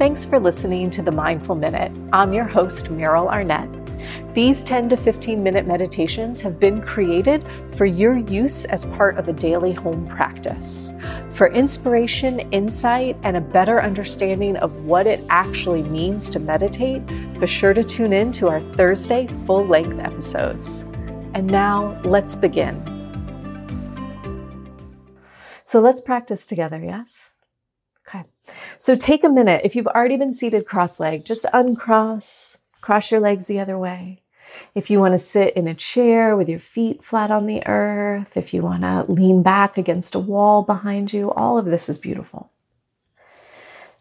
Thanks for listening to the Mindful Minute. I'm your host, Meryl Arnett. These 10 to 15 minute meditations have been created for your use as part of a daily home practice. For inspiration, insight, and a better understanding of what it actually means to meditate, be sure to tune in to our Thursday full length episodes. And now let's begin. So let's practice together, yes? So take a minute. If you've already been seated cross legged, just uncross, cross your legs the other way. If you want to sit in a chair with your feet flat on the earth, if you want to lean back against a wall behind you, all of this is beautiful.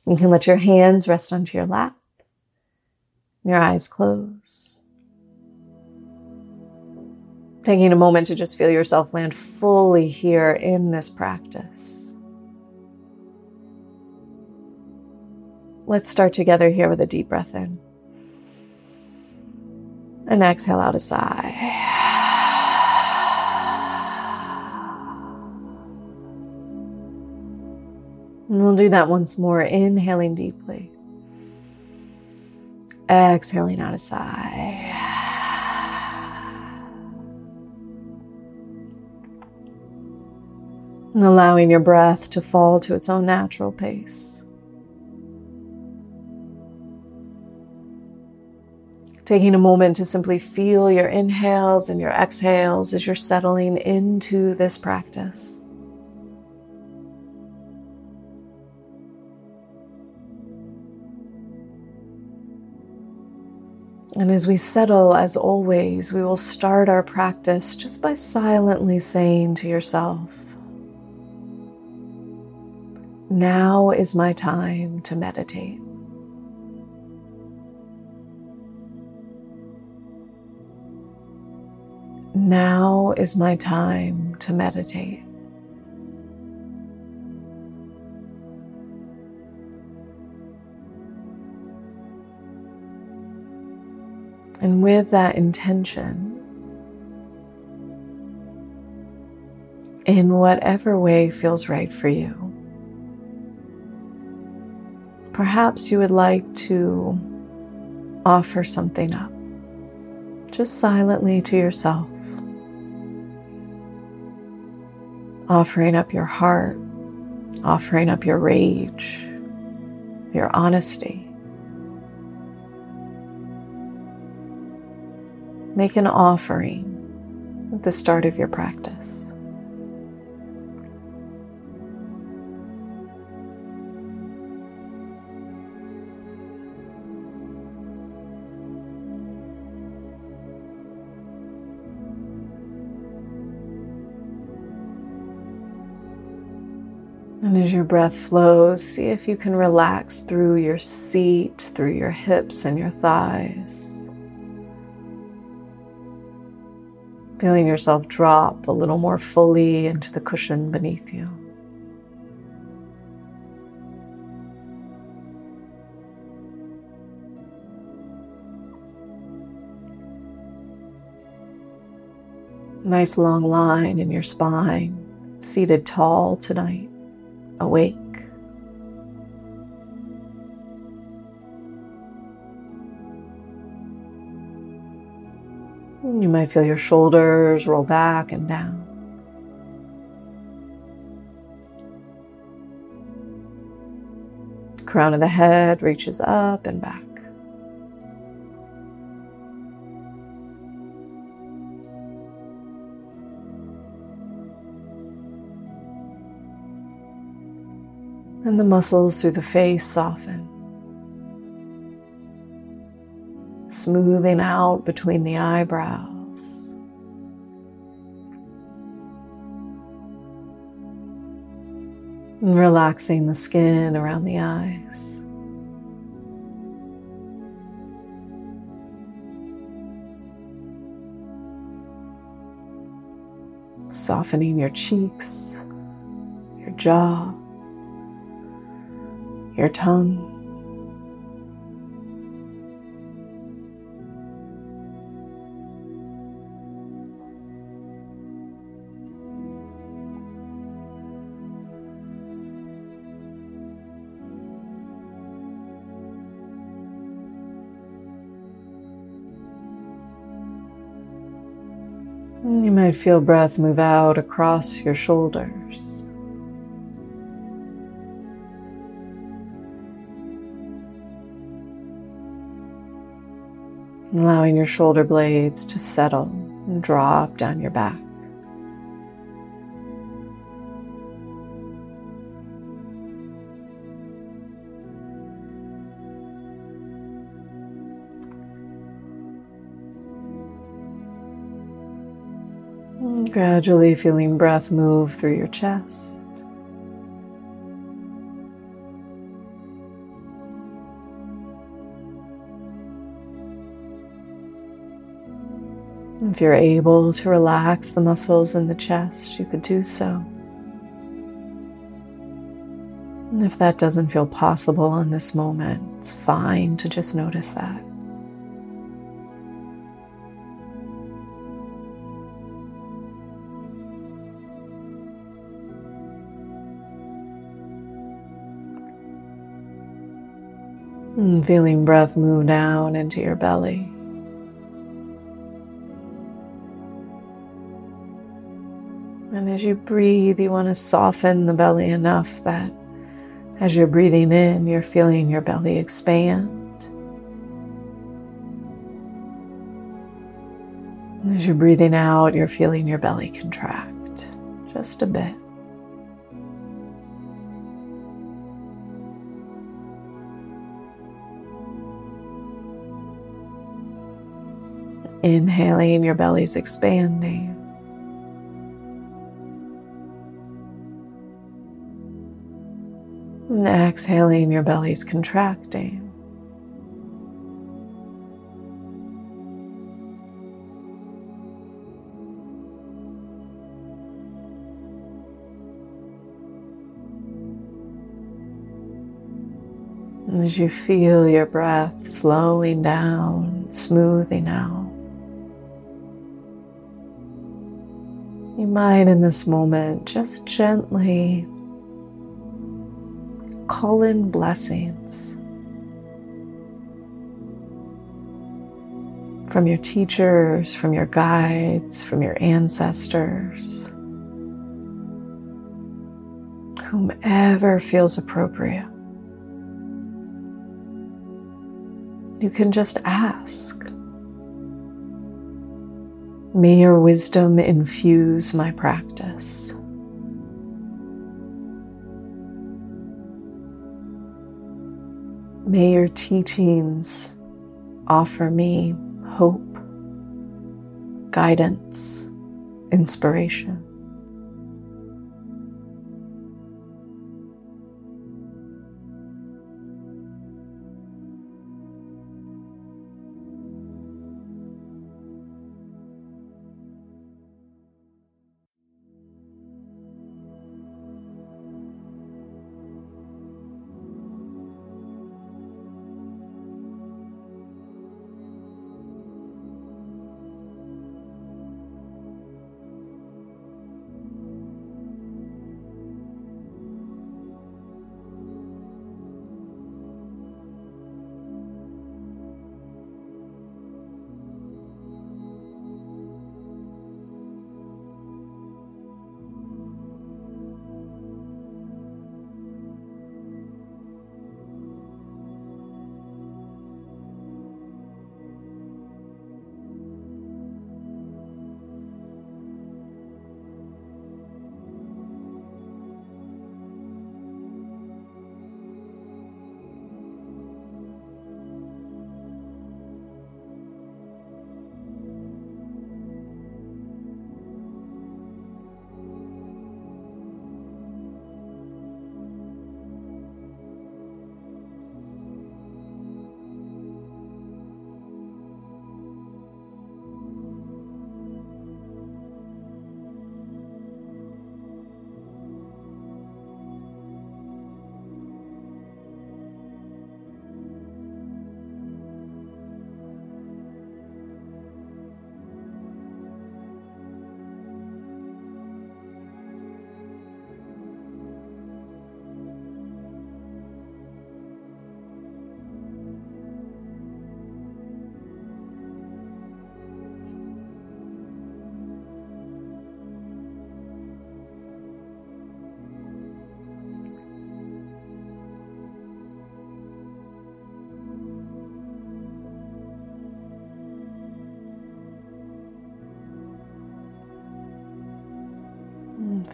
You can let your hands rest onto your lap, your eyes close. Taking a moment to just feel yourself land fully here in this practice. Let's start together here with a deep breath in. And exhale out a sigh. And we'll do that once more, inhaling deeply. Exhaling out a sigh. And allowing your breath to fall to its own natural pace. Taking a moment to simply feel your inhales and your exhales as you're settling into this practice. And as we settle, as always, we will start our practice just by silently saying to yourself, Now is my time to meditate. Now is my time to meditate. And with that intention, in whatever way feels right for you, perhaps you would like to offer something up, just silently to yourself. Offering up your heart, offering up your rage, your honesty. Make an offering at the start of your practice. And as your breath flows, see if you can relax through your seat, through your hips and your thighs. Feeling yourself drop a little more fully into the cushion beneath you. Nice long line in your spine, seated tall tonight awake. You might feel your shoulders roll back and down. Crown of the head reaches up and back. And the muscles through the face soften, smoothing out between the eyebrows. And relaxing the skin around the eyes. Softening your cheeks, your jaw your tongue. You might feel breath move out across your shoulders. Allowing your shoulder blades to settle and drop down your back. Gradually feeling breath move through your chest. If you're able to relax the muscles in the chest, you could do so. And if that doesn't feel possible in this moment, it's fine to just notice that. And feeling breath move down into your belly. And as you breathe, you want to soften the belly enough that as you're breathing in, you're feeling your belly expand. And as you're breathing out, you're feeling your belly contract just a bit. Inhaling, your belly's expanding. And exhaling, your belly's contracting. As you feel your breath slowing down, smoothing out, You might, in this moment, just gently call in blessings from your teachers, from your guides, from your ancestors, whomever feels appropriate. You can just ask. May your wisdom infuse my practice. May your teachings offer me hope, guidance, inspiration.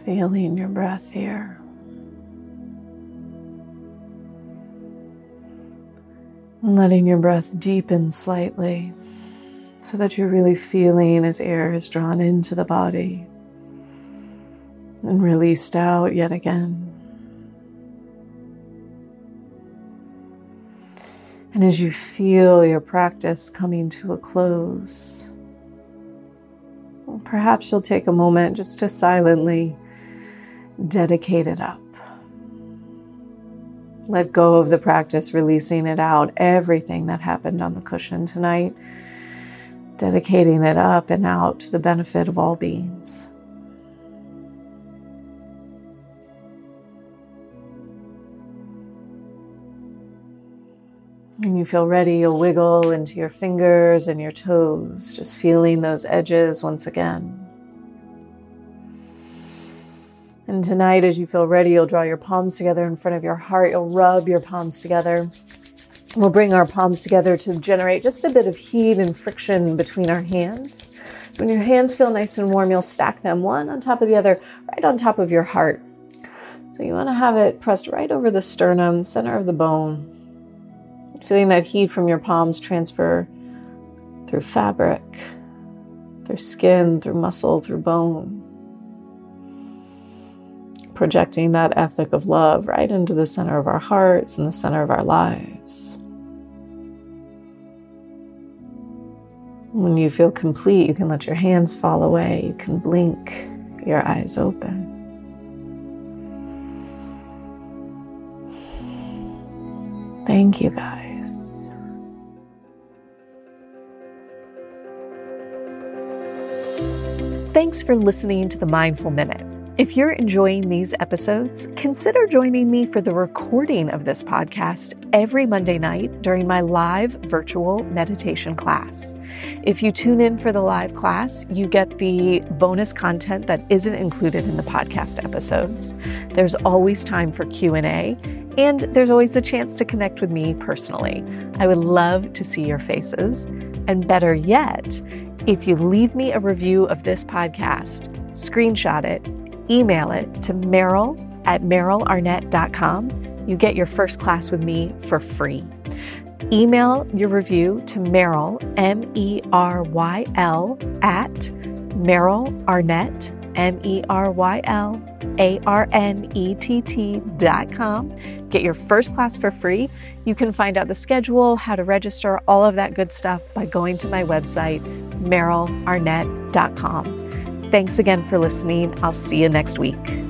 Feeling your breath here. Letting your breath deepen slightly so that you're really feeling as air is drawn into the body and released out yet again. And as you feel your practice coming to a close, perhaps you'll take a moment just to silently dedicate it up. Let go of the practice, releasing it out, everything that happened on the cushion tonight, dedicating it up and out to the benefit of all beings. When you feel ready, you'll wiggle into your fingers and your toes, just feeling those edges once again. And tonight, as you feel ready, you'll draw your palms together in front of your heart. You'll rub your palms together. We'll bring our palms together to generate just a bit of heat and friction between our hands. When your hands feel nice and warm, you'll stack them one on top of the other, right on top of your heart. So you want to have it pressed right over the sternum, center of the bone. Feeling that heat from your palms transfer through fabric, through skin, through muscle, through bone projecting that ethic of love right into the center of our hearts and the center of our lives. When you feel complete, you can let your hands fall away. You can blink your eyes open. Thank you, guys. Thanks for listening to the Mindful Minute. If you're enjoying these episodes, consider joining me for the recording of this podcast every Monday night during my live virtual meditation class. If you tune in for the live class, you get the bonus content that isn't included in the podcast episodes. There's always time for Q&A, and there's always the chance to connect with me personally. I would love to see your faces, and better yet, if you leave me a review of this podcast, screenshot it email it to Meryl at merylarnett.com. You get your first class with me for free. Email your review to Meryl, M E R Y L, at Meryl Arnett, M E R Y L A R N E T T dot com. Get your first class for free. You can find out the schedule, how to register, all of that good stuff by going to my website, merylarnett.com. Thanks again for listening. I'll see you next week.